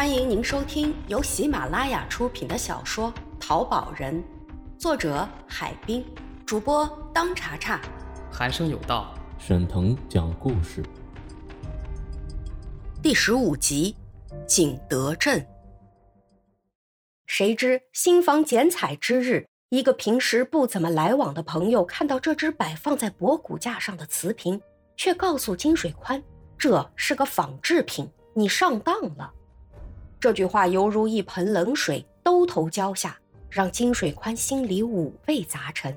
欢迎您收听由喜马拉雅出品的小说《淘宝人》，作者海滨，主播当查查。寒生有道，沈腾讲故事。第十五集，景德镇。谁知新房剪彩之日，一个平时不怎么来往的朋友看到这只摆放在博古架上的瓷瓶，却告诉金水宽，这是个仿制品，你上当了。这句话犹如一盆冷水兜头浇下，让金水宽心里五味杂陈。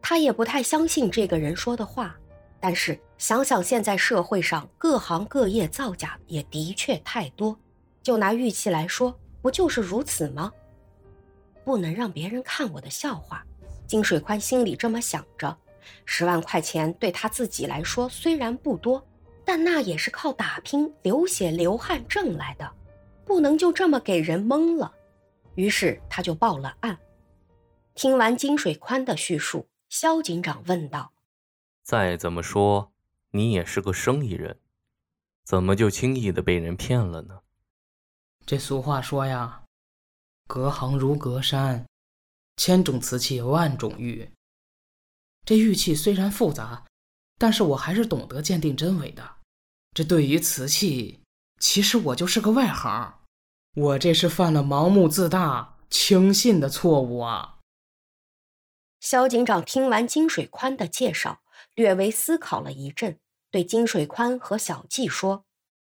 他也不太相信这个人说的话，但是想想现在社会上各行各业造假也的确太多，就拿玉器来说，不就是如此吗？不能让别人看我的笑话，金水宽心里这么想着。十万块钱对他自己来说虽然不多，但那也是靠打拼、流血流汗挣来的。不能就这么给人蒙了，于是他就报了案。听完金水宽的叙述，肖警长问道：“再怎么说，你也是个生意人，怎么就轻易的被人骗了呢？”这俗话说呀，“隔行如隔山，千种瓷器万种玉。”这玉器虽然复杂，但是我还是懂得鉴定真伪的。这对于瓷器，其实我就是个外行。我这是犯了盲目自大、轻信的错误啊！肖警长听完金水宽的介绍，略微思考了一阵，对金水宽和小季说：“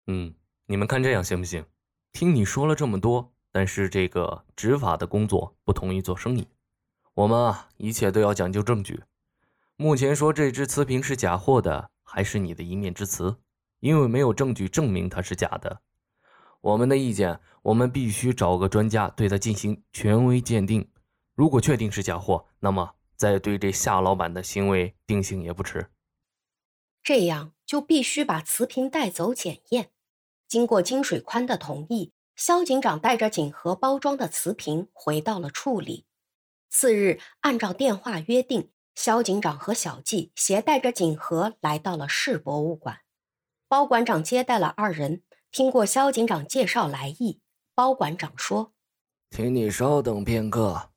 嗯，你们看这样行不行？听你说了这么多，但是这个执法的工作不同于做生意，我们啊，一切都要讲究证据。目前说这只瓷瓶是假货的，还是你的一面之词，因为没有证据证明它是假的。”我们的意见，我们必须找个专家对他进行权威鉴定。如果确定是假货，那么再对这夏老板的行为定性也不迟。这样就必须把瓷瓶带走检验。经过金水宽的同意，肖警长带着锦盒包装的瓷瓶回到了处里。次日，按照电话约定，肖警长和小季携带着锦盒来到了市博物馆。包馆长接待了二人。听过肖警长介绍来意，包馆长说：“请你稍等片刻，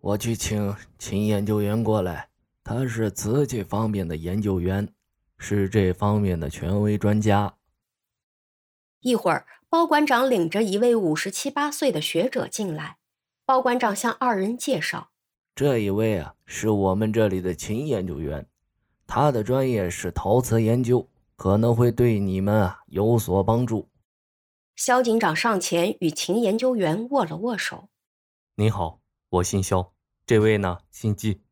我去请秦研究员过来。他是瓷器方面的研究员，是这方面的权威专家。”一会儿，包馆长领着一位五十七八岁的学者进来。包馆长向二人介绍：“这一位啊，是我们这里的秦研究员，他的专业是陶瓷研究。”可能会对你们啊有所帮助。肖警长上前与秦研究员握了握手。你好，我姓肖，这位呢姓季。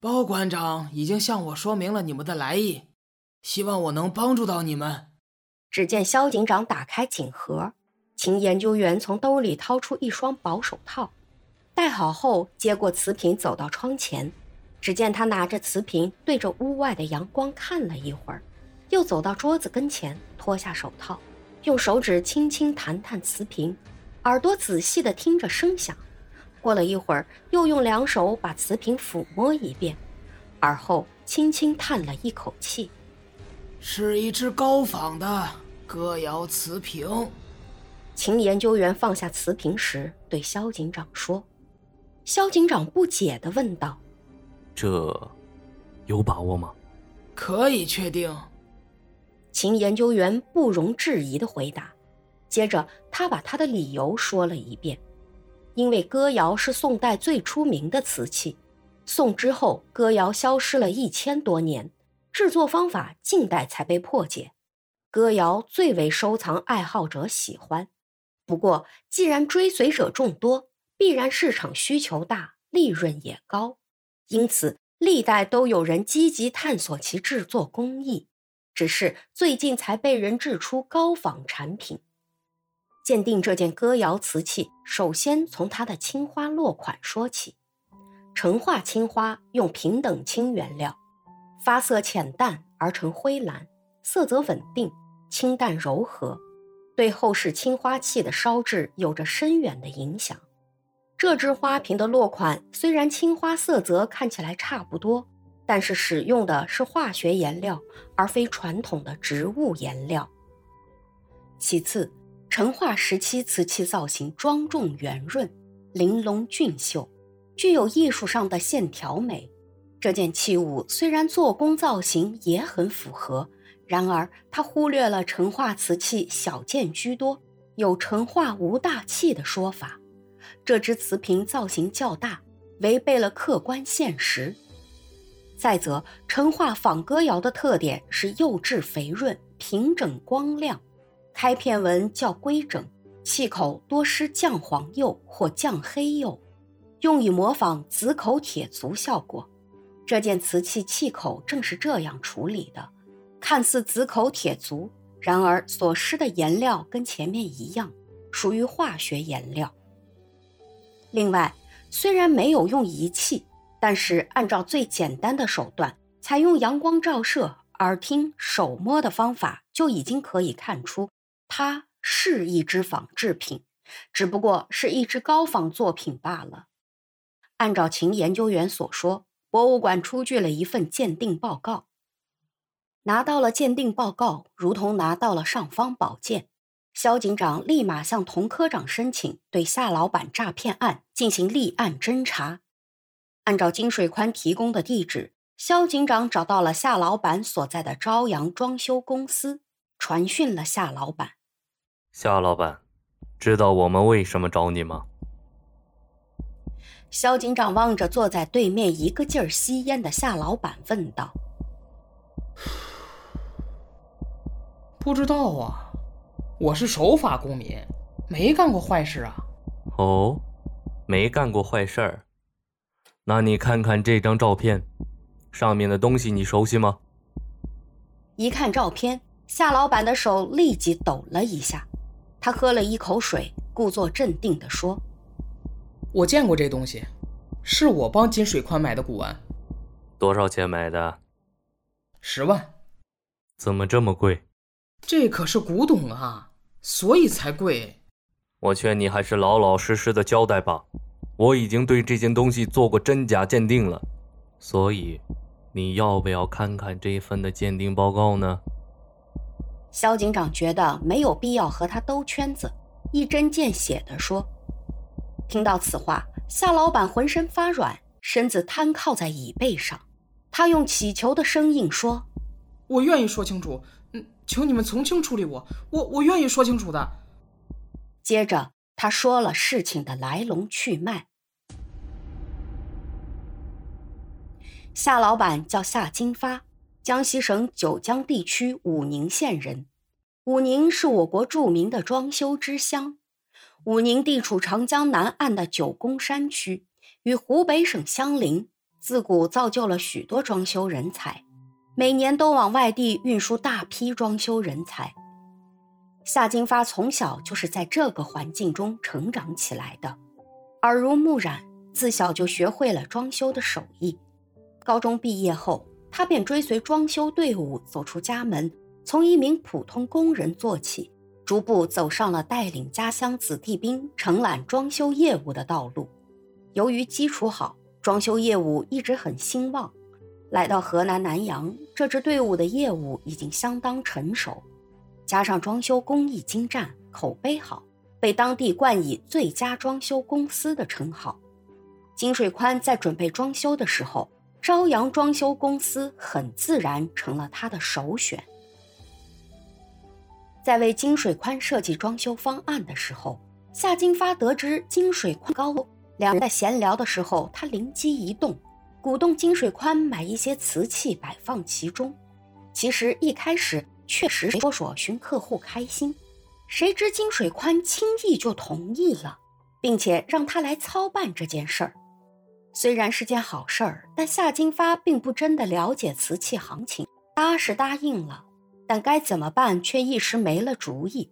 包馆长已经向我说明了你们的来意，希望我能帮助到你们。只见肖警长打开锦盒，秦研究员从兜里掏出一双薄手套，戴好后接过瓷瓶走到窗前。只见他拿着瓷瓶对着屋外的阳光看了一会儿。又走到桌子跟前，脱下手套，用手指轻轻弹弹瓷瓶，耳朵仔细地听着声响。过了一会儿，又用两手把瓷瓶抚摸一遍，而后轻轻叹了一口气：“是一只高仿的歌谣瓷瓶。”秦研究员放下瓷瓶时，对肖警长说：“肖警长不解地问道：‘这有把握吗？’可以确定。”秦研究员不容置疑的回答，接着他把他的理由说了一遍。因为歌谣是宋代最出名的瓷器，宋之后歌谣消失了一千多年，制作方法近代才被破解。歌谣最为收藏爱好者喜欢，不过既然追随者众多，必然市场需求大，利润也高，因此历代都有人积极探索其制作工艺。只是最近才被人制出高仿产品。鉴定这件歌谣瓷器，首先从它的青花落款说起。成化青花用平等青原料，发色浅淡而成灰蓝，色泽稳定，清淡柔和，对后世青花器的烧制有着深远的影响。这只花瓶的落款虽然青花色泽看起来差不多。但是使用的是化学颜料，而非传统的植物颜料。其次，成化时期瓷器造型庄重圆润、玲珑俊秀，具有艺术上的线条美。这件器物虽然做工造型也很符合，然而它忽略了成化瓷器小件居多，有成化无大器的说法。这只瓷瓶造型较大，违背了客观现实。再则，成化仿歌窑的特点是釉质肥润、平整光亮。开片纹较规整，器口多施酱黄釉或酱黑釉，用以模仿紫口铁足效果。这件瓷器器口正是这样处理的，看似紫口铁足，然而所施的颜料跟前面一样，属于化学颜料。另外，虽然没有用仪器，但是按照最简单的手段，采用阳光照射、耳听、手摸的方法，就已经可以看出。它是一只仿制品，只不过是一只高仿作品罢了。按照秦研究员所说，博物馆出具了一份鉴定报告。拿到了鉴定报告，如同拿到了尚方宝剑。肖警长立马向童科长申请对夏老板诈骗案进行立案侦查。按照金水宽提供的地址，肖警长找到了夏老板所在的朝阳装修公司，传讯了夏老板。夏老板，知道我们为什么找你吗？肖警长望着坐在对面一个劲儿吸烟的夏老板问道：“不知道啊，我是守法公民，没干过坏事啊。”哦，没干过坏事儿？那你看看这张照片，上面的东西你熟悉吗？一看照片，夏老板的手立即抖了一下。他喝了一口水，故作镇定地说：“我见过这东西，是我帮金水宽买的古玩。多少钱买的？十万。怎么这么贵？这可是古董啊，所以才贵。我劝你还是老老实实的交代吧。我已经对这件东西做过真假鉴定了，所以你要不要看看这份的鉴定报告呢？”肖警长觉得没有必要和他兜圈子，一针见血地说：“听到此话，夏老板浑身发软，身子瘫靠在椅背上。他用乞求的声音说：‘我愿意说清楚，嗯，请你们从轻处理我，我我愿意说清楚的。’接着他说了事情的来龙去脉。夏老板叫夏金发。”江西省九江地区武宁县人，武宁是我国著名的装修之乡。武宁地处长江南岸的九宫山区，与湖北省相邻，自古造就了许多装修人才，每年都往外地运输大批装修人才。夏金发从小就是在这个环境中成长起来的，耳濡目染，自小就学会了装修的手艺。高中毕业后。他便追随装修队伍走出家门，从一名普通工人做起，逐步走上了带领家乡子弟兵承揽装修业务的道路。由于基础好，装修业务一直很兴旺。来到河南南阳，这支队伍的业务已经相当成熟，加上装修工艺精湛、口碑好，被当地冠以“最佳装修公司”的称号。金水宽在准备装修的时候。朝阳装修公司很自然成了他的首选。在为金水宽设计装修方案的时候，夏金发得知金水宽高，两人在闲聊的时候，他灵机一动，鼓动金水宽买一些瓷器摆放其中。其实一开始确实说说寻客户开心，谁知金水宽轻易就同意了，并且让他来操办这件事儿。虽然是件好事儿，但夏金发并不真的了解瓷器行情。答是答应了，但该怎么办却一时没了主意。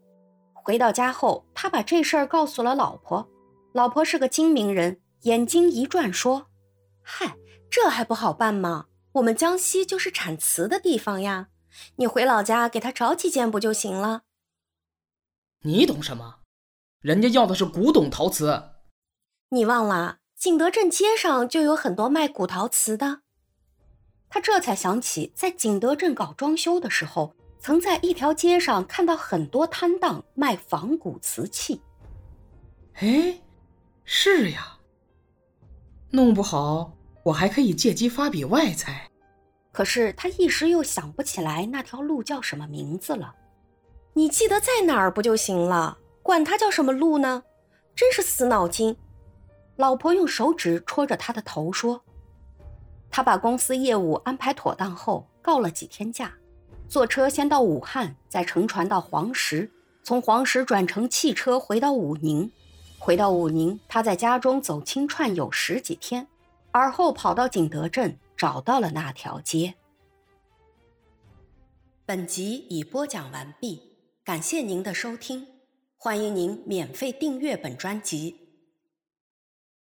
回到家后，他把这事儿告诉了老婆。老婆是个精明人，眼睛一转说：“嗨，这还不好办吗？我们江西就是产瓷的地方呀，你回老家给他找几件不就行了？”你懂什么？人家要的是古董陶瓷。你忘了？景德镇街上就有很多卖古陶瓷的，他这才想起在景德镇搞装修的时候，曾在一条街上看到很多摊档卖仿古瓷器。哎，是呀。弄不好我还可以借机发笔外财。可是他一时又想不起来那条路叫什么名字了。你记得在哪儿不就行了？管它叫什么路呢？真是死脑筋。老婆用手指戳着他的头说：“他把公司业务安排妥当后，告了几天假，坐车先到武汉，再乘船到黄石，从黄石转乘汽车回到武宁。回到武宁，他在家中走亲串友十几天，而后跑到景德镇，找到了那条街。”本集已播讲完毕。感谢您的收听，欢迎您免费订阅本专辑。